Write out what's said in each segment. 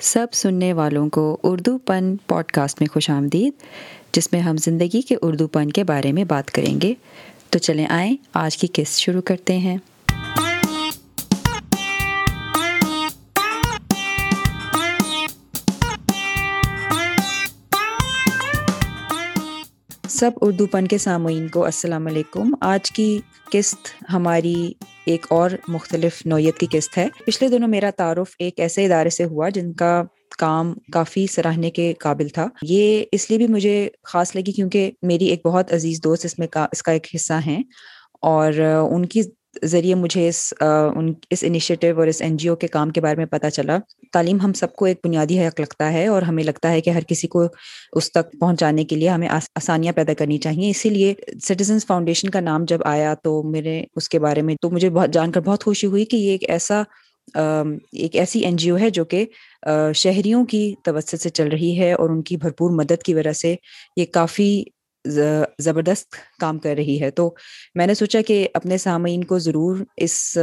سب سننے والوں کو اردو پن پوڈ کاسٹ میں خوش آمدید، جس میں ہم زندگی کے اردو پن کے بارے میں بات کریں گے۔ تو چلیں آئیں، آج کی قسط شروع کرتے ہیں۔ سب اردو پن کے سامعین کو السلام علیکم۔ آج کی قسط ہماری ایک اور مختلف نوعیت کی قسط ہے۔ پچھلے دنوں میرا تعارف ایک ایسے ادارے سے ہوا جن کا کام کافی سراہنے کے قابل تھا۔ یہ اس لیے بھی مجھے خاص لگی کیونکہ میری ایک بہت عزیز دوست اس میں کا، اس کا ایک حصہ ہیں اور ان کی ذریعے مجھے اس اس انیشیٹو اور اس این جی او کے کام کے بارے میں پتہ چلا۔ تعلیم ہم سب کو ایک بنیادی حق لگتا ہے اور ہمیں لگتا ہے کہ ہر کسی کو اس تک پہنچانے کے لیے ہمیں آسانیاں پیدا کرنی چاہیے۔ اسی لیے سٹیزنس فاؤنڈیشن کا نام جب آیا تو میرے، اس کے بارے میں تو مجھے بہت، جان کر بہت خوشی ہوئی کہ یہ ایک ایسا ایک ایسی این جی او ہے جو کہ شہریوں کی توسط سے چل رہی ہے اور ان کی بھرپور مدد کی وجہ سے یہ کافی زبردست کام کر رہی ہے۔ تو میں نے سوچا کہ اپنے سامعین کو ضرور اس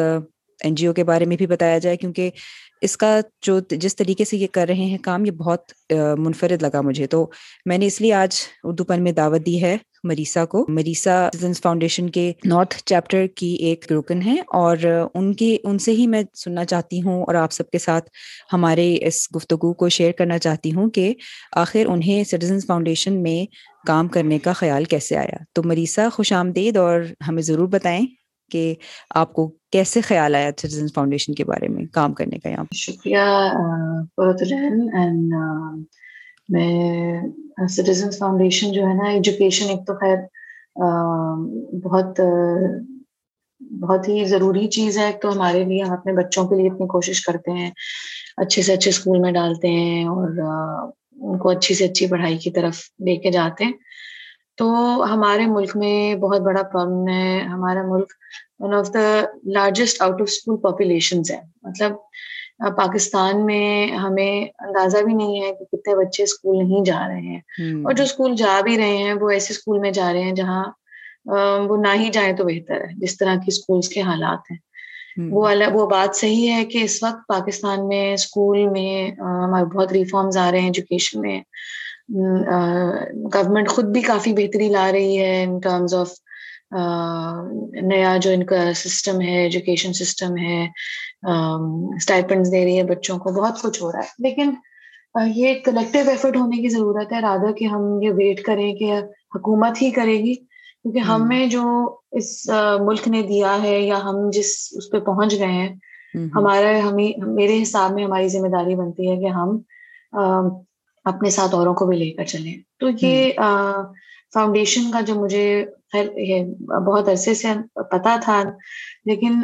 این جی او کے بارے میں بھی بتایا جائے، کیونکہ اس کا جو جس طریقے سے یہ کر رہے ہیں کام، یہ بہت منفرد لگا مجھے۔ تو میں نے اس لیے آج اردو پن میں دعوت دی ہے۔ مریسا کو۔ مریسا فاؤنڈیشن کے نارتھ چیپٹر کی ایک رکن ہے اور ان کی ان سے ہی میں سننا چاہتی ہوں اور آپ سب کے ساتھ ہمارے اس گفتگو کو شیئر کرنا چاہتی ہوں کہ آخر انہیں سٹیزنس فاؤنڈیشن میں کام کرنے کا خیال کیسے آیا۔ تو مریسا خوش آمدید اور ہمیں ضرور بتائیں کہ آپ کو کیسے خیال آیا سٹیزن فاؤنڈیشن کے بارے میں کام کرنے کا یہاں۔ شکریہ میں uh, سٹیزن فاؤنڈیشن جو ہے نا ایجوکیشن ایک تو خیر بہت بہت ہی ضروری چیز ہے، ایک تو ہمارے لیے ہم اپنے بچوں کے لیے اتنی کوشش کرتے ہیں، اچھے سے اچھے اسکول میں ڈالتے ہیں اور ان کو اچھی سے اچھی پڑھائی کی طرف لے کے جاتے ہیں۔ تو ہمارے ملک میں بہت بڑا پرابلم ہے، ہمارا ملک one of the largest out of school population ہے۔ مطلب پاکستان میں ہمیں اندازہ بھی نہیں ہے کہ کتنے بچے اسکول نہیں جا رہے ہیں۔ اور جو اسکول جا بھی رہے ہیں وہ ایسے اسکول میں جا رہے ہیں جہاں وہ نہ ہی جائیں تو بہتر ہے جس طرح کی اسکولس کے حالات ہیں۔ وہ وہ بات صحیح ہے کہ اس وقت پاکستان میں اسکول میں ہمارے بہت ریفارمز آ رہے ہیں ایجوکیشن میں۔ گورنمنٹ خود بھی کافی بہتری لا رہی ہے ان ٹرمز آف نیا جو ان کا سسٹم ہے ایجوکیشن سسٹم ہے اسٹائپنڈ دے رہی ہے بچوں کو بہت کچھ ہو رہا ہے۔ لیکن یہ کلیکٹیو ایفرٹ ہونے کی ضرورت ہے رادھا کہ ہم یہ ویٹ کریں کہ حکومت ہی کرے گی۔ کیونکہ ہمیں جو اس ملک نے دیا ہے یا ہم جس اس پہ پہنچ گئے ہیں ہمارا ہمیں میرے حساب میں ہماری ذمہ داری بنتی ہے کہ ہم اپنے ساتھ اوروں کو بھی لے کر چلیں۔ تو یہ فاؤنڈیشن کا جو مجھے بہت عرصے سے پتا تھا لیکن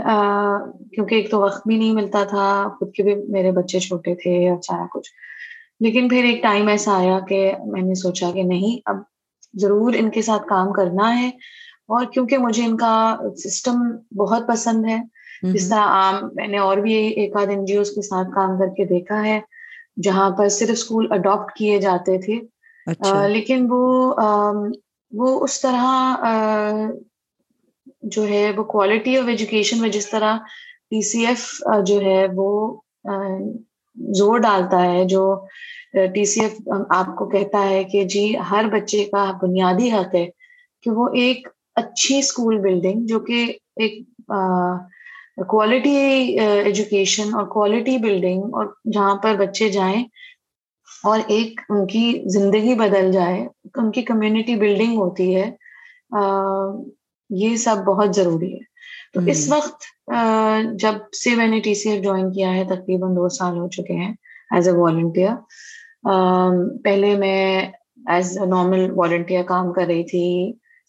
کیونکہ ایک تو وقت بھی نہیں ملتا تھا خود کے بھی میرے بچے چھوٹے تھے اور سارا کچھ۔ لیکن پھر ایک ٹائم ایسا آیا کہ میں نے سوچا کہ نہیں اب ضرور ان کے ساتھ کام کرنا ہے۔ اور کیونکہ مجھے ان کا سسٹم بہت پسند ہے جس طرح عام میں نے اور بھی ایک آدھ این جی اوز کے ساتھ کام کر کے دیکھا ہے جہاں پر صرف اسکول اڈاپٹ کیے جاتے تھے۔ اچھا۔ لیکن وہ وہ اس طرح جو ہے، وہ کوالٹی آف ایجوکیشن میں جس طرح ٹی سی ایف جو ہے، وہ زور ڈالتا ہے، جو ٹی سی ایف آپ کو کہتا ہے کہ جی ہر بچے کا بنیادی حق ہے کہ وہ ایک اچھی اسکول بلڈنگ جو کہ ایک کوالٹی ایجوکیشن اور کوالٹی بلڈنگ اور جہاں پر بچے جائیں اور ایک ان کی زندگی بدل جائے ان کی کمیونٹی بلڈنگ ہوتی ہے یہ سب بہت ضروری ہے۔ تو اس وقت جب سے میں نے ٹی سی ایف جوائن کیا ہے تقریباً دو سال ہو چکے ہیں ایز اے والنٹیئر پہلے میں ایز اے نارمل والنٹیئر کام کر رہی تھی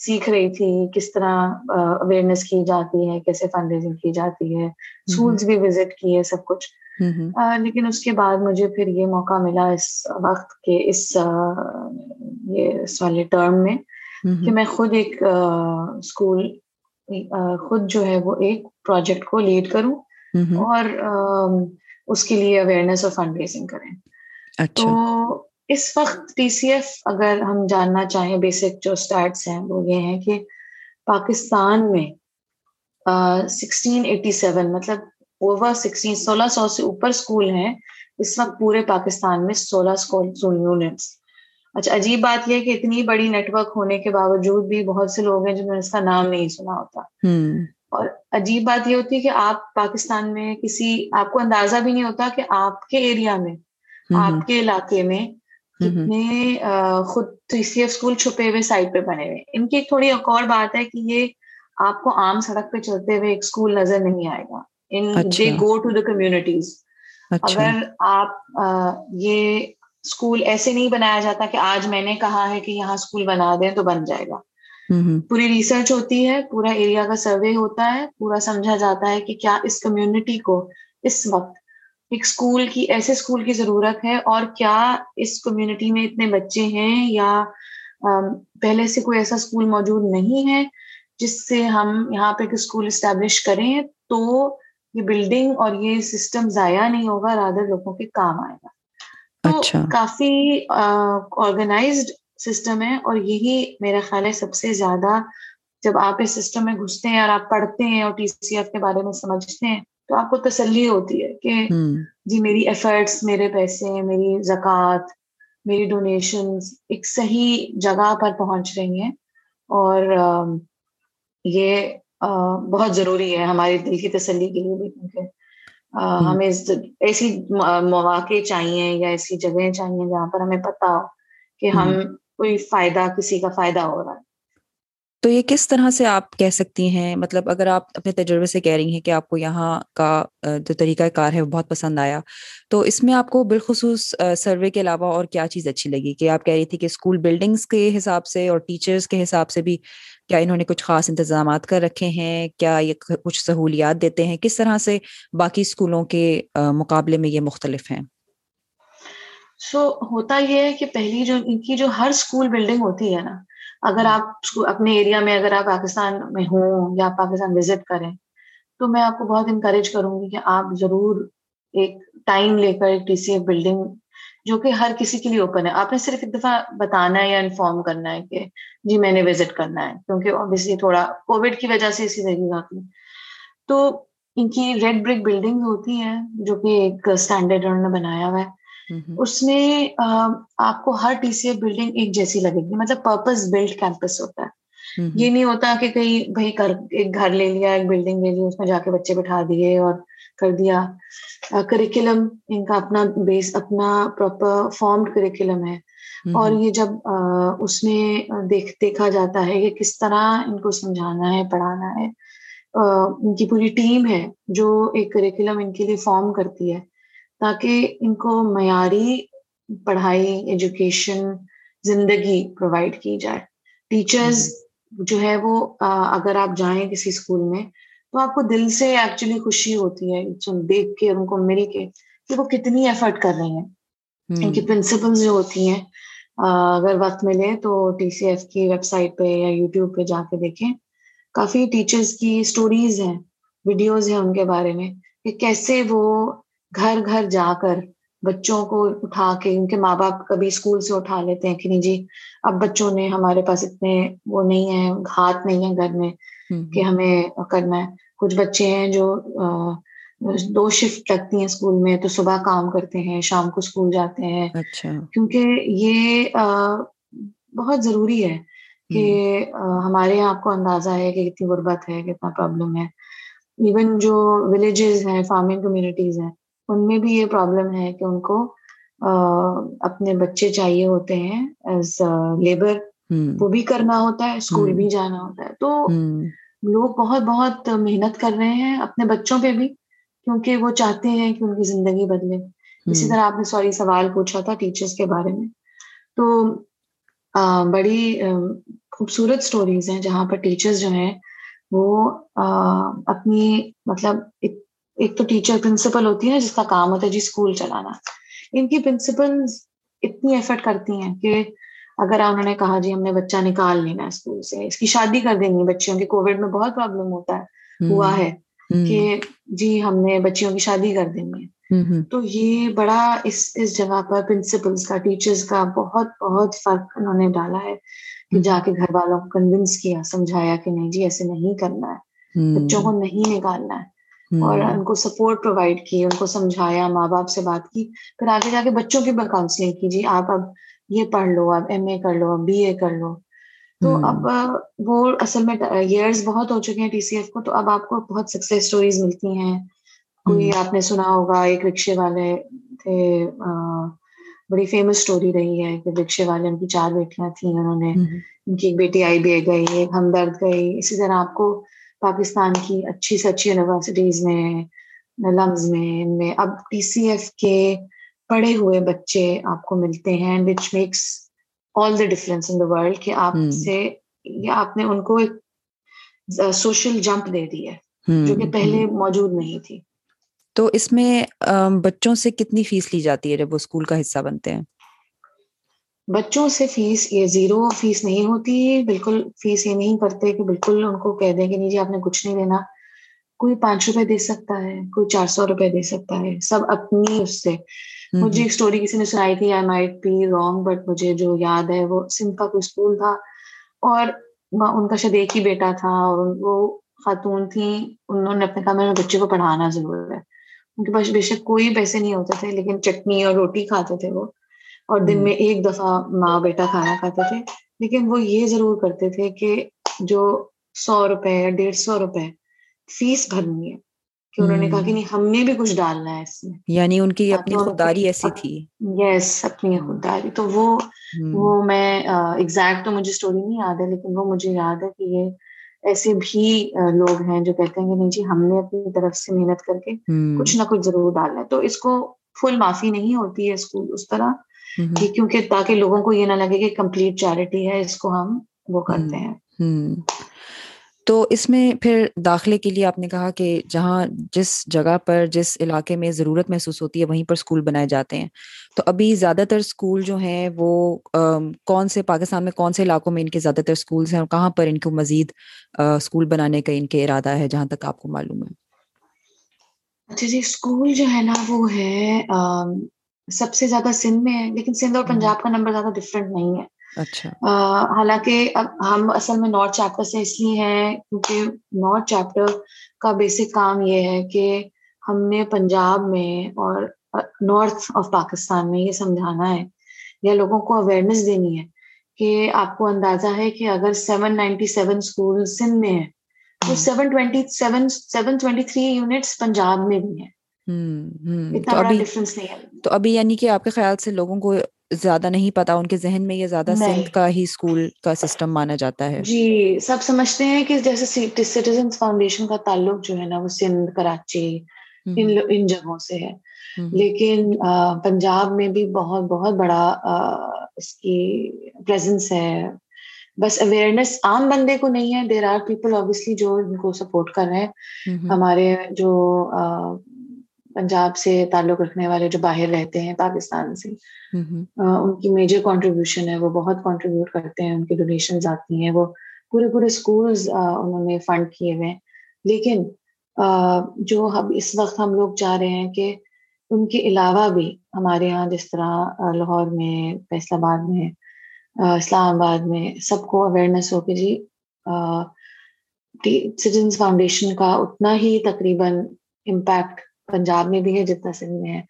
سیکھ رہی تھی کس طرح اویئرنیس کی جاتی ہے کیسے فنڈ ریزنگ کی جاتی ہے اسکولس بھی وزٹ کیے سب کچھ۔ لیکن اس کے بعد مجھے پھر یہ موقع ملا اس وقت کے اس یہ اس والے ٹرم میں کہ میں خود ایک اسکول خود جو ہے وہ ایک پروجیکٹ کو لیڈ کروں اور اس کے لیے اویئرنیس اور فنڈ ریزنگ کریں۔ اچھا۔ تو اس وقت ٹی سی ایف اگر ہم جاننا چاہیں بیسک جو اسٹارٹس ہیں وہ یہ ہیں کہ پاکستان میں سکسٹین ایٹی سیون مطلب اوور سکسٹین سولہ سو سے اوپر اسکول ہیں۔ اس وقت پورے پاکستان میں سولہ اسکول یونٹس۔ اچھا عجیب بات یہ کہ اتنی بڑی نیٹ ورک ہونے کے باوجود بھی بہت سے لوگ ہیں جنہوں نے اس کا نام نہیں سنا ہوتا۔ اور عجیب بات یہ ہوتی ہے کہ آپ پاکستان میں کسی آپ کو اندازہ بھی نہیں ہوتا کہ آپ کے ایریا میں آپ کے علاقے میں کتنے خود سی ایف اسکول چھپے ہوئے سائڈ پہ بنے ہوئے۔ ان کی ایک تھوڑی ایک اور بات ہے کہ یہ آپ کو عام سڑک پہ چلتے ہوئے ایک اسکول نظر نہیں آئے گا۔ گو ٹو دا کمیونٹیز اگر آپ یہ اسکول ایسے نہیں بنایا جاتا کہ آج میں نے کہا ہے کہ یہاں اسکول بنا دیں تو بن جائے گا۔ پوری ریسرچ ہوتی ہے پورا ایریا کا سروے ہوتا ہے پورا سمجھا جاتا ہے کہ کیا اس کمیونٹی کو اس وقت ایک اسکول کی ایسے اسکول کی ضرورت ہے اور کیا اس کمیونٹی میں اتنے بچے ہیں یا پہلے سے کوئی ایسا اسکول موجود نہیں ہے جس سے ہم یہاں پہ ایک اسکول اسٹیبلش کریں تو یہ بلڈنگ اور یہ سسٹم ضائع نہیں ہوگا رادر لوگوں کے کام آئے گا۔ تو اچھا۔ کافی آرگنائزڈ سسٹم ہے اور یہی میرا خیال ہے سب سے زیادہ جب آپ اس سسٹم میں گھستے ہیں اور آپ پڑھتے ہیں اور ٹی سی ایف کے بارے میں سمجھتے ہیں تو آپ کو تسلی ہوتی ہے کہ جی میری ایفرٹس میرے پیسے میری زکوٰۃ میری ڈونیشن ایک صحیح جگہ پر پہنچ رہی ہیں۔ اور یہ بہت ضروری ہے ہماری دل کی تسلی کے لیے بھی کیونکہ ہمیں ایسی مواقع چاہیے یا ایسی جگہیں چاہیے جہاں پر ہمیں پتا ہو کہ ہم کوئی فائدہ کسی کا فائدہ ہو رہا ہے۔ تو یہ کس طرح سے آپ کہہ سکتی ہیں؟ مطلب اگر آپ اپنے تجربے سے کہہ رہی ہیں کہ آپ کو یہاں کا جو طریقہ کار ہے وہ بہت پسند آیا تو اس میں آپ کو بالخصوص سروے کے علاوہ اور کیا چیز اچھی لگی؟ کہ آپ کہہ رہی تھی کہ اسکول بلڈنگس کے حساب سے اور ٹیچرس کے حساب سے بھی کیا انہوں نے کچھ خاص انتظامات کر رکھے ہیں؟ کیا یہ کچھ سہولیات دیتے ہیں؟ کس طرح سے باقی اسکولوں کے مقابلے میں یہ مختلف ہیں؟ سو so, ہوتا یہ ہے کہ پہلی جو ان کی جو ہر اسکول بلڈنگ ہوتی ہے نا اگر آپ اپنے ایریا میں اگر آپ پاکستان میں ہوں یا آپ پاکستان وزٹ کریں تو میں آپ کو بہت انکریج کروں گی کہ آپ ضرور ایک ٹائم لے کر ایک ٹی سی ایف بلڈنگ جو کہ ہر کسی کے لیے اوپن ہے۔ آپ نے صرف ایک دفعہ بتانا ہے یا انفارم کرنا ہے کہ جی میں نے وزٹ کرنا ہے کیونکہ اوبیسلی تھوڑا کووڈ کی وجہ سے اسی طریقے آتی تو ان کی ریڈ بریک بلڈنگ ہوتی ہیں جو کہ ایک اسٹینڈرڈ انہوں نے بنایا ہوا ہے۔ اس میں آپ کو ہر ٹی سی ایف بلڈنگ ایک جیسی لگے گی مطلب پرپز بلڈ کیمپس ہوتا ہے۔ یہ نہیں ہوتا کہ کہیں بھائی ایک گھر لے لیا ایک بلڈنگ لے لی اس میں جا کے بچے بٹھا دیے اور کر دیا۔ کریکولم ان کا اپنا بیس اپنا پراپر فارمڈ کریکولم ہے۔ اور یہ جب اس میں دیکھ دیکھا جاتا ہے کہ کس طرح ان کو سمجھانا ہے پڑھانا ہے۔ ان کی پوری ٹیم ہے جو ایک کریکولم ان کے لیے فارم کرتی ہے۔ تاکہ ان کو معیاری پڑھائی ایجوکیشن زندگی پرووائڈ کی جائے۔ ٹیچرز جو ہے وہ اگر آپ جائیں کسی اسکول میں تو آپ کو دل سے ایکچولی خوشی ہوتی ہے دیکھ کے ان کو مل کے کہ وہ کتنی ایفرٹ کر رہی ہیں۔ ان کی پرنسپل جو ہوتی ہیں اگر وقت ملے تو ٹی سی ایف کی ویب سائٹ پہ یا یوٹیوب پہ جا کے دیکھیں۔ کافی ٹیچرس کی اسٹوریز ہیں ویڈیوز ہیں ان کے بارے میں کہ کیسے وہ گھر گھر جا کر بچوں کو اٹھا کے ان کے ماں باپ کبھی اسکول سے اٹھا لیتے ہیں کہ نہیں جی اب بچوں نے ہمارے پاس اتنے وہ نہیں ہے ہاتھ نہیں ہے گھر میں۔ کہ ہمیں کرنا ہے۔ کچھ بچے ہیں جو دو شفٹ لگتی ہیں اسکول میں تو صبح کام کرتے ہیں شام کو اسکول جاتے ہیں۔ اچھا۔ کیونکہ یہ بہت ضروری ہے کہ ہمارے یہاں آپ کو اندازہ ہے کہ کتنی غربت ہے کتنا پرابلم ہے۔ ایون جو ولیجز ہیں فارمنگ کمیونٹیز ہیں ان میں بھی یہ پرابلم ہے کہ ان کو اپنے بچے چاہیے ہوتے ہیں ایز لیبر وہ بھی کرنا ہوتا ہے اسکول بھی جانا ہوتا ہے۔ تو لوگ بہت بہت محنت کر رہے ہیں اپنے بچوں پہ بھی کیونکہ وہ چاہتے ہیں کہ ان کی زندگی بدلے۔ اسی طرح آپ نے سوری سوال پوچھا تھا ٹیچرس کے بارے میں۔ تو بڑی خوبصورت اسٹوریز ہیں جہاں پر ٹیچرس جو ہیں وہ اپنی مطلب ایک تو ٹیچر پرنسپل ہوتی ہے جس کا کام ہوتا ہے جی اسکول چلانا۔ ان کی پرنسپل اتنی ایفرٹ کرتی ہیں کہ اگر انہوں نے کہا جی ہم نے بچہ نکال لینا ہے اسکول سے اس کی شادی کر دیں گی بچیوں کی کووڈ میں بہت پرابلم ہوتا ہے ہوا ہے کہ جی ہم نے بچیوں کی شادی کر دیں گے۔ تو یہ بڑا اس اس جگہ پر پرنسپلس کا ٹیچرس کا بہت بہت فرق انہوں نے ڈالا ہے کہ جا کے گھر والوں کو کنوینس کیا سمجھایا کہ نہیں جی ایسے نہیں کرنا ہے بچوں کو نہیں نکالنا ہے۔ اور ان کو سپورٹ پرووائڈ کی ان کو سمجھایا ماں باپ سے بات کی پھر آگے جا کے بچوں کی کاؤنسلنگ کی جی آپ اب یہ پڑھ لو اب ایم اے کر لو اب بی اے کر لو۔ تو اب وہ اصل میں ایئرس بہت ہو چکے ہیں ٹی سی ایف کو تو اب آپ کو بہت سکسیز اسٹوریز ملتی ہیں۔ کوئی آپ نے سنا ہوگا ایک رکشے والے تھے بڑی فیمس اسٹوری رہی ہے کہ رکشے والے ان کی چار بیٹیاں تھیں انہوں نے ان کی ایک بیٹی آئی بی اے گئی ایک ہمدرد گئی۔ اسی طرح آپ کو پاکستان کی اچھی سے اچھی یونیورسٹیز میں لمز میں ان میں۔ اب ٹی سی ایف کے پڑھے ہوئے بچے آپ کو ملتے ہیں which makes all the difference in the world کہ آپ سے یا آپ نے ان کو ایک سوشل جمپ دے دی ہے جو کہ پہلے موجود نہیں تھی۔ تو اس میں بچوں سے کتنی فیس لی جاتی ہے جب وہ اسکول کا حصہ بنتے ہیں؟ بچوں سے فیس یہ زیرو فیس نہیں ہوتی بالکل فیس یہ نہیں کرتے کہ بالکل ان کو کہہ دیں کہ نہیں جی آپ نے کچھ نہیں دینا کوئی پانچ روپے دے سکتا ہے کوئی چار سو روپے دے سکتا ہے سب اپنی اس سے۔ مجھے ایک اسٹوری کسی نے سنائی تھی I might be wrong but مجھے جو یاد ہے وہ کا کوئی اسکول تھا۔ اور ان کا شاید ایک ہی بیٹا تھا اور وہ خاتون تھی انہوں نے اپنے کہا میرے بچے کو پڑھانا ضرور ہے۔ ان کے پاس بے شک کوئی پیسے نہیں ہوتے تھے لیکن چٹنی اور روٹی کھاتے تھے وہ۔ اور دن میں ایک دفعہ ماں بیٹا کھانا کھاتے تھے۔ لیکن وہ یہ ضرور کرتے تھے کہ جو سو روپے یا ڈیڑھ سو روپے فیس بھرنی ہے۔ کہ انہوں نے کہا کہ نہیں ہم نے بھی کچھ ڈالنا ہے اس میں۔ یعنی ان کی اپنی خودداری ایسی تھی۔ یس اپنی خودداری۔ تو وہ وہ میں ایگزیکٹ تو مجھے اسٹوری نہیں یاد ہے لیکن وہ مجھے یاد ہے کہ یہ ایسے بھی لوگ ہیں جو کہتے ہیں کہ نہیں جی ہم نے اپنی طرف سے محنت کر کے کچھ نہ کچھ ضرور ڈالنا ہے۔ تو اس کو فل معافی نہیں ہوتی ہے اسکول اس طرح کہ کیونکہ تاکہ لوگوں کو یہ نہ لگے کہ کمپلیٹ چیریٹی ہے اس کو ہم وہ کرتے ہیں۔ تو اس میں پھر داخلے کے لیے آپ نے کہا کہ جہاں جس جگہ پر جس علاقے میں ضرورت محسوس ہوتی ہے وہیں پر اسکول بنائے جاتے ہیں۔ تو ابھی زیادہ تر اسکول جو ہیں وہ کون سے پاکستان میں کون سے علاقوں میں ان کے زیادہ تر اسکولس ہیں اور کہاں پر ان کو مزید اسکول بنانے کا ان کے ارادہ ہے جہاں تک آپ کو معلوم ہے؟ اچھا جی اسکول جو ہے نا وہ ہے سب سے زیادہ سندھ میں ہے لیکن سندھ اور پنجاب کا نمبر زیادہ ڈفرینٹ نہیں ہے۔ حالانکہ اب ہم اصل میں نارتھ چیپٹر سے اس لیے ہیں کیونکہ نارتھ چیپٹر کا بیسک کام یہ ہے کہ ہم نے پنجاب میں اور نارتھ آف پاکستان میں یہ سمجھانا ہے یا لوگوں کو اویئرنیس دینی ہے کہ آپ کو اندازہ ہے کہ اگر seven ninety seven school Sindh میں ہے تو seven twenty seven seven twenty three units Punjab میں بھی ہیں۔ تو ابھی یعنی کہ آپ کے خیال سے لوگوں کو زیادہ نہیں پتا ان کے ذہن میں یہ زیادہ سندھ کا ہی اسکول کا سسٹم مانا جاتا ہے۔ جی سب سمجھتے ہیں کہ جیسے سٹیزن فاؤنڈیشن کا تعلق جو ہے نا وہ سندھ کراچی ان ان جگہوں سے ہے۔ لیکن پنجاب میں بھی بہت بہت بڑا اس کی پریزنس ہے۔ بس اویئرنیس عام بندے کو نہیں ہے۔ دیر آر پیپل اوبیسلی جو ان کو سپورٹ کر رہے ہیں۔ ہمارے جو پنجاب سے تعلق رکھنے والے جو باہر رہتے ہیں پاکستان سے ان کی میجر کانٹریبیوشن ہے وہ بہت کانٹریبیوٹ کرتے ہیں ان کی ڈونیشن آتی ہیں وہ پورے پورے اسکولز انہوں نے فنڈ کیے ہوئے لیکن جو اب اس وقت ہم لوگ چاہ رہے ہیں کہ ان کے علاوہ بھی ہمارے یہاں جس طرح لاہور میں فیصل آباد میں اسلام آباد میں سب کو اویئرنیس ہو کہ جی سٹیزنس فاؤنڈیشن کا اتنا ہی تقریباً امپیکٹ پنجاب میں بھی ہے جتنا سندھ میں ہے۔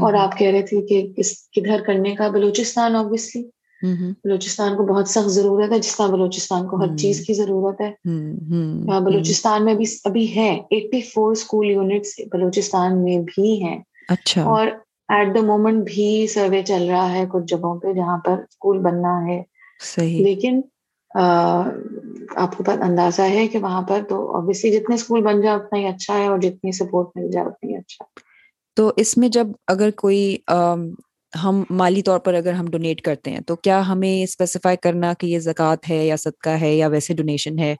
اور آپ کہہ رہے تھے کہ کس کدھر کرنے کا بلوچستان اوبیسلی بلوچستان کو بہت سخت ضرورت ہے جس طرح بلوچستان کو ہر چیز کی ضرورت ہے۔ بلوچستان میں بھی ابھی ہے eighty four school units Balochistan میں بھی ہیں۔ اچھا۔ اور ایٹ دا مومنٹ بھی سروے چل رہا ہے کچھ جگہوں پہ جہاں پر اسکول بننا ہے۔ صحیح۔ لیکن آپ کو پاس اندازہ ہے کہ وہاں پر تو اوبیسلی جتنے اسکول بن جائے اتنا ہی اچھا ہے اور جتنی سپورٹ مل جائے اتنا ہی اچھا تو اس میں جب اگر کوئی ہم مالی طور پر اگر ہم ڈونیٹ کرتے ہیں تو کیا ہمیں اسپیسیفائی کرنا کہ یہ زکوٰۃ ہے یا صدقہ ہے یا ویسے ڈونیشن ہے؟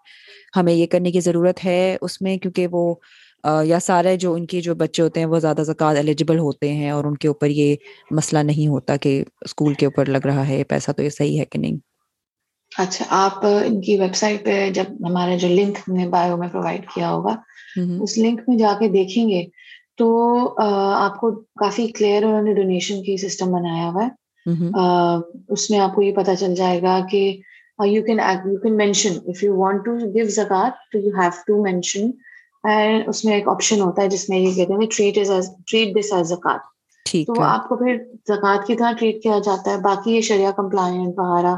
ہمیں یہ کرنے کی ضرورت ہے اس میں کیونکہ وہ یا سارے جو ان کے جو بچے ہوتے ہیں وہ زیادہ زکوٰۃ ایلیجیبل ہوتے ہیں اور ان کے اوپر یہ مسئلہ نہیں ہوتا کہ اسکول کے اوپر لگ رہا ہے، پیسہ تو یہ صحیح ہے کہ نہیں؟ اچھا آپ ان کی ویب سائٹ پہ جب ہمارا جو لنک نے بایو میں پرووائڈ کیا ہوگا اس لنک میں جا کے دیکھیں گے تو آپ کو کافی کلیئر انہوں نے ڈونیشن کی سسٹم بنایا ہوا ہے۔ اس میں آپ کو یہ پتا چل جائے گا کہ you can you can mention if you want to give زکات تو you have to mention and اس میں ایک آپشن ہوتا ہے جس میں یہ کہتے ہیں treat is treat this as زکات تو آپ کو پھر زکات کی طرح ٹریٹ کیا جاتا ہے باقی یہ شریعہ کمپلائنٹ وغیرہ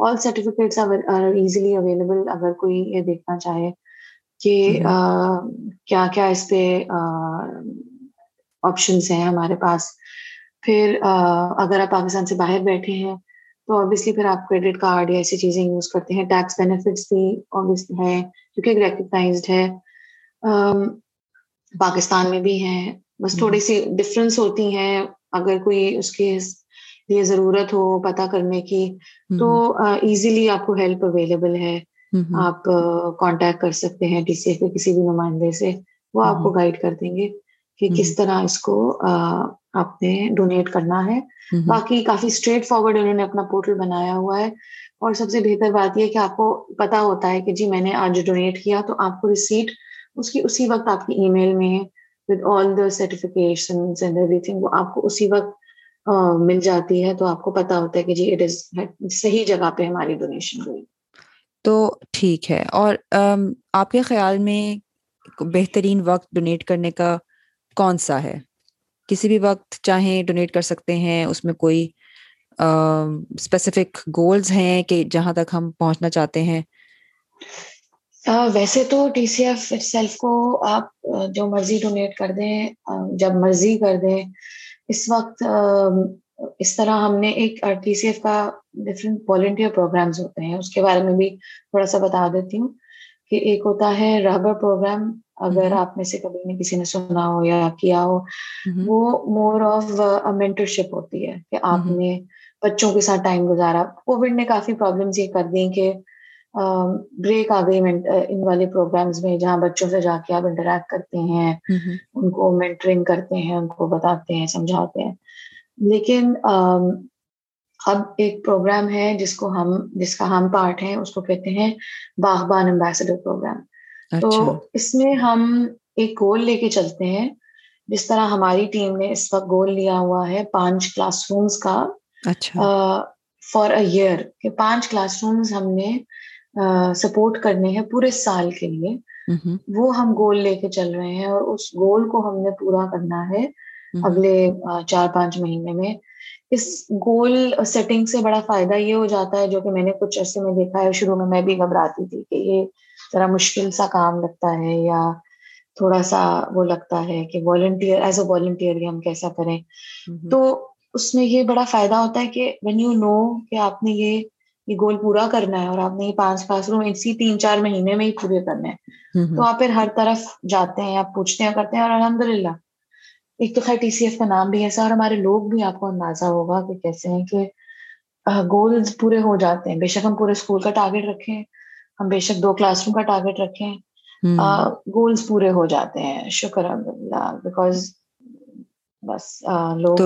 آل سرٹیفکیٹس ایزیلی اویلیبل اگر کوئی یہ دیکھنا چاہے کہ کیا کیا اس پہ آپشنس ہیں ہمارے پاس۔ پھر اگر آپ پاکستان سے باہر بیٹھے ہیں تو آبویسلی پھر آپ کریڈٹ کارڈ یا ایسی چیزیں یوز کرتے ہیں۔ ٹیکس بینیفٹس بھی ہے کیونکہ ریکگنائزڈ ہے۔ پاکستان میں بھی ہیں۔ بس تھوڑی سی ڈفرینس ہوتی ہیں۔ اگر کوئی اس کے لیے ضرورت ہو پتا کرنے کی تو ایزیلی آپ کو ہیلپ اویلیبل ہے۔ آپ کانٹیکٹ کر سکتے ہیں ٹی سی ایف کے کسی بھی نمائندے سے۔ وہ آپ کو گائڈ کر دیں گے کہ کس طرح اس کو آپ نے ڈونیٹ کرنا ہے۔ باقی کافی اسٹریٹ فارورڈ انہوں نے اپنا پورٹل بنایا ہوا ہے۔ اور سب سے بہتر بات یہ کہ آپ کو پتا ہوتا ہے کہ جی میں نے آج ڈونیٹ کیا تو آپ کو ریسیٹ اس کی اسی وقت آپ کی ای میل میں ود آل دا سرٹیفکیشن وہ آپ کو اسی وقت مل جاتی ہے تو آپ کو پتا ہوتا ہے کہ جی اٹ از صحیح جگہ پہ ہماری ڈونیشن ہوئی۔ تو ٹھیک ہے۔ اور آپ کے خیال میں بہترین وقت ڈونیٹ کرنے کا کون سا ہے؟ کسی بھی وقت چاہیں ڈونیٹ کر سکتے ہیں اس میں کوئی اسپیسیفک گولز ہیں کہ جہاں تک ہم پہنچنا چاہتے ہیں؟ ویسے تو ٹی سی ایف سیلف کو آپ جو مرضی ڈونیٹ کر دیں جب مرضی کر دیں اس وقت اس طرح ہم نے ایک ٹی سی ایف کا ڈفرینٹ والنٹیئر پروگرامز ہوتے ہیں اس کے بارے میں بھی تھوڑا سا بتا دیتی ہوں کہ ایک ہوتا ہے رہبر پروگرام اگر آپ میں سے کبھی نے کسی نے سنا ہو یا کیا ہو وہ مور آف مینٹرشپ ہوتی ہے کہ آپ نے بچوں کے ساتھ ٹائم گزارا۔ کووڈ نے کافی پرابلمس یہ کر دی کہ بریک آ گئی ان والے پروگرامس میں جہاں بچوں سے جا کے آپ انٹریکٹ کرتے ہیں ان کو مینٹرنگ کرتے ہیں ان کو بتاتے ہیں سمجھاتے ہیں۔ لیکن اب ایک پروگرام ہے جس کو ہم جس کا ہم پارٹ ہے اس کو کہتے ہیں باغبان امبیسڈر پروگرام تو اچھا۔ اس میں ہم ایک گول لے کے چلتے ہیں۔ جس طرح ہماری ٹیم نے اس وقت گول لیا ہوا ہے پانچ کلاس رومس کا فار اے ایئر کہ پانچ کلاس رومس ہم نے سپورٹ کرنے ہیں پورے سال کے لیے۔ وہ ہم گول لے کے چل رہے ہیں اور اس گول کو ہم نے پورا کرنا ہے اگلے چار پانچ مہینے میں۔ اس گول سیٹنگ سے بڑا فائدہ یہ ہو جاتا ہے جو کہ میں نے کچھ عرصے میں دیکھا ہے شروع میں میں بھی گھبراتی تھی کہ یہ ذرا مشکل سا کام لگتا ہے یا تھوڑا سا وہ لگتا ہے کہ والنٹیئر ایز اے والنٹیئر ہم کیسا کریں۔ تو اس میں یہ بڑا فائدہ ہوتا ہے کہ وین یو نو کہ آپ نے یہ یہ گول پورا کرنا ہے اور آپ نے یہ پانچ کلاس روم اسی تین چار مہینے میں ہی پورے کرنے ہیں۔ تو آپ پھر ہر طرف جاتے ہیں آپ پوچھتے ہیں کرتے ہیں اور الحمد للہ ایک تو خیر ٹی سی ایف کا نام بھی ایسا اور ہمارے لوگ بھی آپ کو اندازہ ہوگا کہ کیسے ہیں کہ گولز پورے ہو جاتے ہیں۔ بے شک ہم پورے اسکول کا ٹارگیٹ رکھیں ہم بے شک دو کلاس روم کا ٹارگیٹ رکھیں۔ گولس پورے ہو جاتے ہیں۔ شکر الحمد للہ بیکاز بس لوگ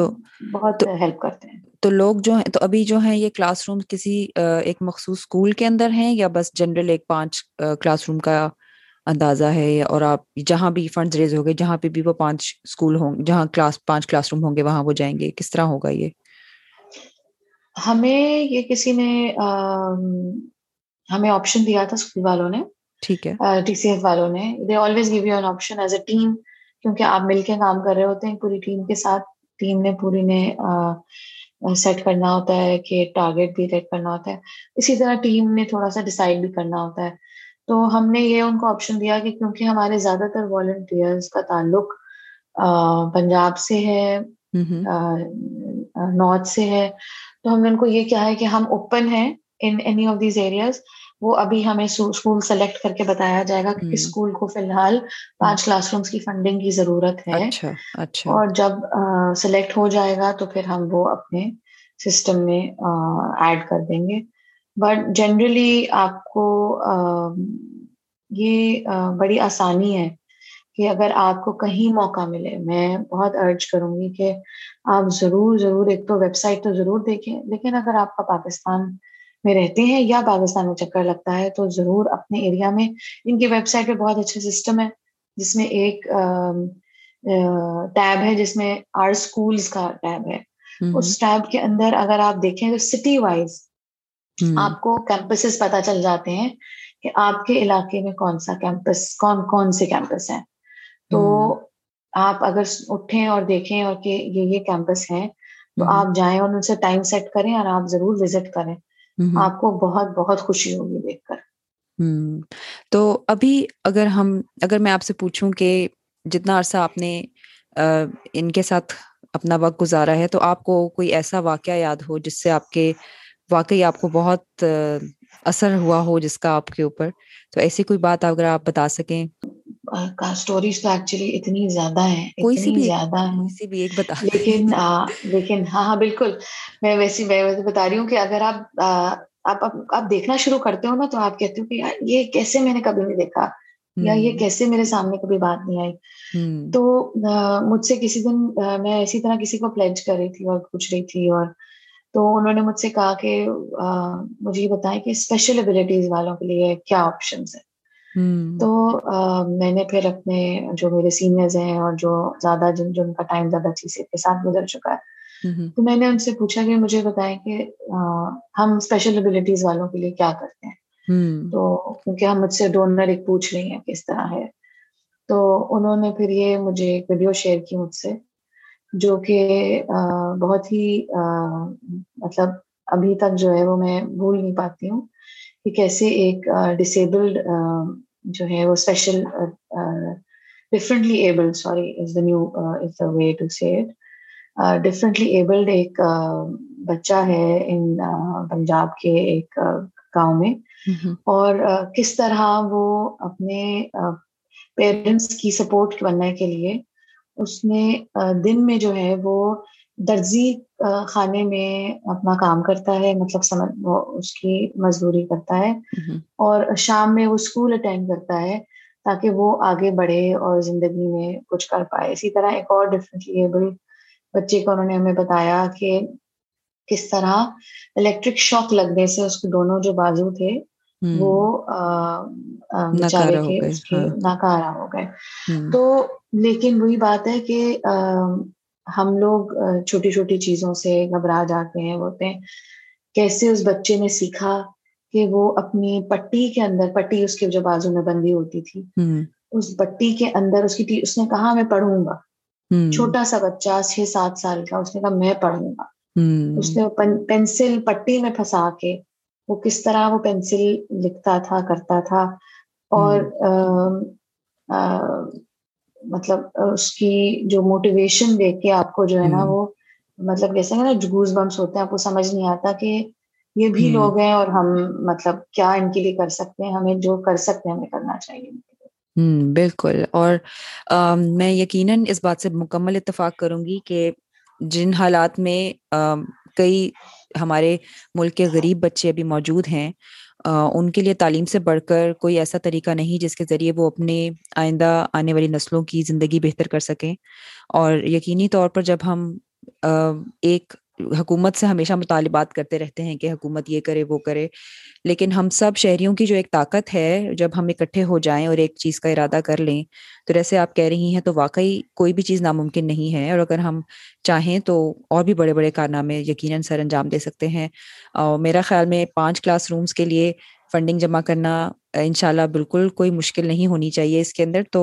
بہت ہیلپ کرتے ہیں۔ تو لوگ جو ہیں تو ابھی جو ہیں یہ کلاس روم کسی ایک مخصوص اسکول کے اندر ہیں یا بس جنرل ایک پانچ کلاس روم کا اندازہ ہے؟ اور آپ جہاں بھی فنڈ ریز ہو گئے جہاں پہ بھی وہ پانچ اسکول ہوں جہاں کلاس پانچ کلاس روم ہوں گے وہاں وہ جائیں گے؟ کس طرح ہوگا یہ؟ ہمیں یہ کسی نے ہمیں آپشن دیا تھا اسکول والوں نے ٹھیک ہے۔ ٹی سی ایف والوں نے۔ They always give you an option as a team کیونکہ آپ مل کے کام کر رہے ہوتے ہیں پوری ٹیم کے ساتھ ٹیم نے پوری نے سیٹ کرنا ہوتا ہے کہ ٹارگیٹ بھی سیٹ کرنا ہوتا ہے۔ اسی طرح ٹیم نے تھوڑا سا ڈسائڈ بھی کرنا ہوتا ہے۔ تو ہم نے یہ ان کو آپشن دیا کہ کیونکہ ہمارے زیادہ تر والنٹیئرس کا تعلق پنجاب سے ہے نارتھ سے ہے۔ تو ہم نے ان کو یہ کیا ہے کہ ہم اوپن ہیں in any of these areas وہ ابھی ہمیں اسکول سلیکٹ کر کے بتایا جائے گا کہ اسکول کو فی الحال پانچ کلاس رومس کی فنڈنگ کی ضرورت ہے۔ اچھا، اچھا۔ اور جب سلیکٹ ہو جائے گا تو پھر ہم وہ اپنے سسٹم میں ایڈ کر دیں گے۔ بٹ جنرلی آپ کو یہ بڑی آسانی ہے کہ اگر آپ کو کہیں موقع ملے میں بہت ارج کروں گی کہ آپ ضرور ضرور ایک تو ویب سائٹ تو ضرور دیکھیں لیکن اگر آپ کا پاکستان میں رہتے ہیں یا پاکستان میں چکر لگتا ہے تو ضرور اپنے ایریا میں ان کی ویب سائٹ پہ بہت اچھا سسٹم ہے جس میں ایک ٹیب ہے جس میں آر اسکولس کا ٹیب ہے۔ اس ٹیب کے اندر اگر آپ دیکھیں تو سٹی وائز آپ کو کیمپسز پتا چل جاتے ہیں کہ آپ کے علاقے میں کون سا کیمپس کون کون سے کیمپس ہیں۔ تو آپ اگر اٹھیں اور دیکھیں اور کہ یہ یہ کیمپس ہیں تو آپ جائیں اور ان سے ٹائم سیٹ کریں اور آپ ضرور وزٹ کریں۔ آپ کو بہت بہت خوشی ہوگی دیکھ کر۔ تو ابھی اگر ہم اگر میں آپ سے پوچھوں کہ جتنا عرصہ آپ نے ان کے ساتھ اپنا وقت گزارا ہے تو آپ کو کوئی ایسا واقعہ یاد ہو جس سے آپ کے واقعی آپ کو بہت اثر ہوا ہو جس کا آپ کے اوپر؟ تو ایسی کوئی بات اگر آپ بتا سکیں۔ اسٹوریز تو ایکچولی اتنی زیادہ ہیں اتنی زیادہ ہیں۔ بھی ایک بتا۔ لیکن لیکن ہاں ہاں بالکل۔ میں ویسی میں بتا رہی ہوں کہ اگر آپ آپ آپ دیکھنا شروع کرتے ہو نا تو آپ کہتے ہو کہ یار یہ کیسے میں نے کبھی نہیں دیکھا؟ یا یہ کیسے میرے سامنے کبھی بات نہیں آئی؟ تو مجھ سے کسی دن میں اسی طرح کسی کو پلیج کر رہی تھی اور پوچھ رہی تھی اور تو انہوں نے مجھ سے کہا کہ مجھے یہ بتائیں کہ اسپیشل ابلیٹیز والوں کے لیے کیا آپشنس ہیں؟ تو میں نے پھر اپنے جو میرے سینئرز ہیں اور جو زیادہ جن جن کا ٹائم زیادہ اچھی کے ساتھ گزر چکا ہے تو میں نے ان سے پوچھا کہ مجھے بتائیں کہ ہم اسپیشل ابلیٹیز والوں کے لیے کیا کرتے ہیں؟ تو کیونکہ ہم مجھ سے ڈونر ایک پوچھ رہی ہیں کس طرح ہے۔ تو انہوں نے پھر یہ مجھے ایک ویڈیو شیئر کی مجھ سے جو کہ بہت ہی مطلب ابھی تک جو ہے وہ میں بھول نہیں پاتی ہوں۔ کہ کیسے ایک ڈسیبلڈ جو ہے وہ special differently abled sorry is the new is the way to see it differently abled ایک بچہ ہے ان پنجاب کے ایک گاؤں میں۔ اور کس طرح وہ اپنے پیرنٹس کی سپورٹ بننے کے لیے اس نے دن میں جو ہے وہ درزی خانے میں اپنا کام کرتا ہے مطلب سمجھ وہ اس کی مزدوری کرتا ہے۔ اور شام میں وہ اسکول اٹینڈ کرتا ہے تاکہ وہ آگے بڑھے اور زندگی میں کچھ کر پائے۔ اسی طرح ایک اور ڈفرینٹلی ایبل بچے کو انہوں نے ہمیں بتایا کہ کس طرح الیکٹرک شاک لگنے سے اس کے دونوں جو بازو تھے وہ کے ناکارا ہو گئے۔ تو لیکن وہی بات ہے کہ ہم لوگ چھوٹی چھوٹی چیزوں سے گھبرا جاتے ہیں ہوتے ہیں کیسے اس بچے نے سیکھا کہ وہ اپنی پٹی کے اندر پٹی اس کے جو بازو میں بندی ہوتی تھی اس پٹی کے اندر اس کی اس نے کہا میں پڑھوں گا۔ چھوٹا سا بچہ چھ سات سال کا اس نے کہا میں پڑھوں گا۔ اس نے پینسل پٹی میں پھنسا کے وہ کس طرح وہ پینسل لکھتا تھا کرتا تھا۔ اور مطلب اس کی جو موٹیویشن دیکھ کے آپ کو جو ہے نا وہ مطلب جیسے نا گوز بمس ہوتے ہیں آپ کو سمجھ نہیں آتا کہ یہ بھی لوگ ہیں اور ہم مطلب کیا ان کے لیے کر سکتے ہیں ہمیں جو کر سکتے ہیں ہمیں کرنا چاہیے۔ ہوں بالکل۔ اور میں یقیناً اس بات سے مکمل اتفاق کروں گی کہ جن حالات میں کئی ہمارے ملک کے غریب بچے ابھی موجود ہیں ان کے لیے تعلیم سے بڑھ کر کوئی ایسا طریقہ نہیں جس کے ذریعے وہ اپنے آئندہ آنے والی نسلوں کی زندگی بہتر کر سکیں۔ اور یقینی طور پر جب ہم ایک حکومت سے ہمیشہ مطالبات کرتے رہتے ہیں کہ حکومت یہ کرے، وہ کرے۔ لیکن ہم سب شہریوں کی جو ایک طاقت ہے، جب ہم اکٹھے ہو جائیں اور ایک چیز کا ارادہ کر لیں، تو جیسے آپ کہہ رہی ہیں، تو واقعی کوئی بھی چیز ناممکن نہیں ہے۔ اور اگر ہم چاہیں تو اور بھی بڑے بڑے کارنامے یقیناً سر انجام دے سکتے ہیں۔ اور میرا خیال میں پانچ کلاس رومس کے لیے فنڈنگ جمع کرنا ان شاء اللہ بالکل کوئی مشکل نہیں ہونی چاہیے اس کے اندر۔ تو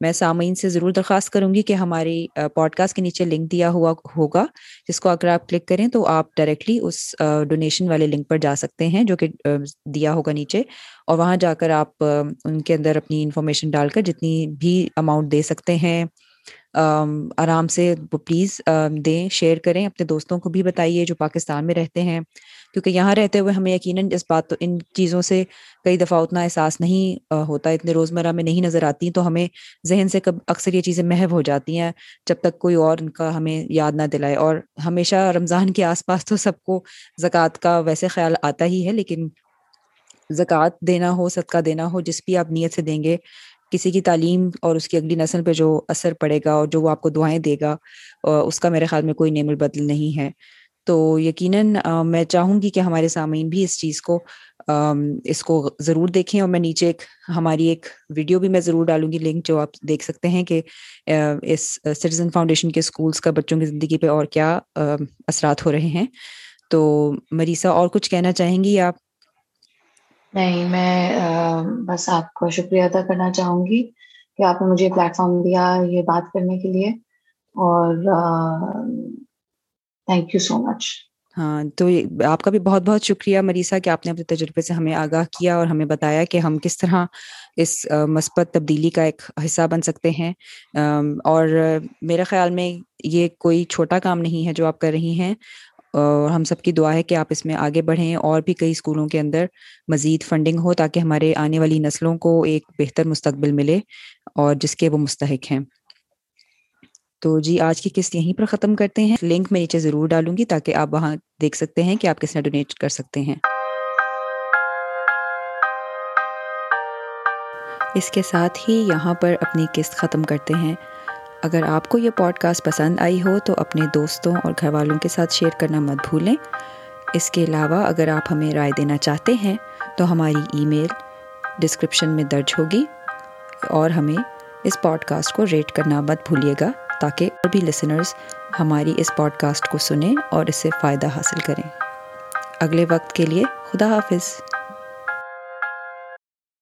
میں سامعین سے ضرور درخواست کروں گی کہ ہماری پوڈ کاسٹ کے نیچے لنک دیا ہوا ہوگا، جس کو اگر آپ کلک کریں تو آپ ڈائریکٹلی اس ڈونیشن والے لنک پر جا سکتے ہیں جو کہ دیا ہوگا نیچے۔ اور وہاں جا کر آپ ان کے اندر اپنی انفارمیشن ڈال کر جتنی بھی اماؤنٹ دے سکتے ہیں آرام سے پلیز دیں شیئر کریں، اپنے دوستوں کو بھی بتائیے جو پاکستان میں رہتے ہیں۔ کیونکہ یہاں رہتے ہوئے ہمیں یقیناً اس بات ان چیزوں سے کئی دفعہ اتنا احساس نہیں ہوتا، اتنے روزمرہ میں نہیں نظر آتی، تو ہمیں ذہن سے کب اکثر یہ چیزیں محو ہو جاتی ہیں جب تک کوئی اور ان کا ہمیں یاد نہ دلائے۔ اور ہمیشہ رمضان کے آس پاس تو سب کو زکوٰۃ کا ویسے خیال آتا ہی ہے، لیکن زکوٰۃ دینا ہو، صدقہ دینا ہو، جس بھی آپ نیت سے دیں گے، کسی کی تعلیم اور اس کی اگلی نسل پہ جو اثر پڑے گا اور جو وہ آپ کو دعائیں دے گا اس کا میرے خیال میں کوئی نعم البدل نہیں ہے۔ تو یقیناً میں چاہوں گی کہ ہمارے سامعین بھی اس چیز کو اس کو ضرور دیکھیں اور میں نیچے ایک، ہماری ایک ویڈیو بھی میں ضرور ڈالوں گی، لنک جو آپ دیکھ سکتے ہیں کہ اس سٹیزن فاؤنڈیشن کے اسکولس کا بچوں کی زندگی پہ اور کیا اثرات ہو رہے ہیں۔ تو مریسا، اور کچھ کہنا چاہیں گی آپ؟ نہیں، میں بس آپ کو شکریہ ادا کرنا چاہوں گی کہ آپ نے مجھے پلیٹ فارم دیا یہ بات کرنے کے لیے اور تھینک یو سو مچ ہاں تو آپ کا بھی بہت بہت شکریہ مریسا کہ آپ نے اپنے تجربے سے ہمیں آگاہ کیا اور ہمیں بتایا کہ ہم کس طرح اس مثبت تبدیلی کا ایک حصہ بن سکتے ہیں۔ اور میرے خیال میں یہ کوئی چھوٹا کام نہیں ہے جو آپ کر رہی ہیں۔ اور ہم سب کی دعا ہے کہ آپ اس میں آگے بڑھیں اور بھی کئی اسکولوں کے اندر مزید فنڈنگ ہو تاکہ ہمارے آنے والی نسلوں کو ایک بہتر مستقبل ملے اور جس کے وہ مستحق ہیں۔ تو جی آج کی قسط یہیں پر ختم کرتے ہیں۔ لنک میں نیچے ضرور ڈالوں گی تاکہ آپ وہاں دیکھ سکتے ہیں کہ آپ کس طرح ڈونیٹ کر سکتے ہیں۔ اس کے ساتھ ہی یہاں پر اپنی قسط ختم کرتے ہیں۔ اگر آپ کو یہ پوڈ کاسٹ پسند آئی ہو تو اپنے دوستوں اور گھر والوں کے ساتھ شیئر کرنا مت بھولیں۔ اس کے علاوہ اگر آپ ہمیں رائے دینا چاہتے ہیں تو ہماری ای میل ڈسکرپشن میں درج ہوگی اور ہمیں اس پوڈ کاسٹ کو ریٹ کرنا مت بھولیے گا۔ تاکہ اور بھی لسنرز ہماری اس پوڈ کاسٹ کو سنیں اور اس سے فائدہ حاصل کریں۔ اگلے وقت کے لیے خدا حافظ۔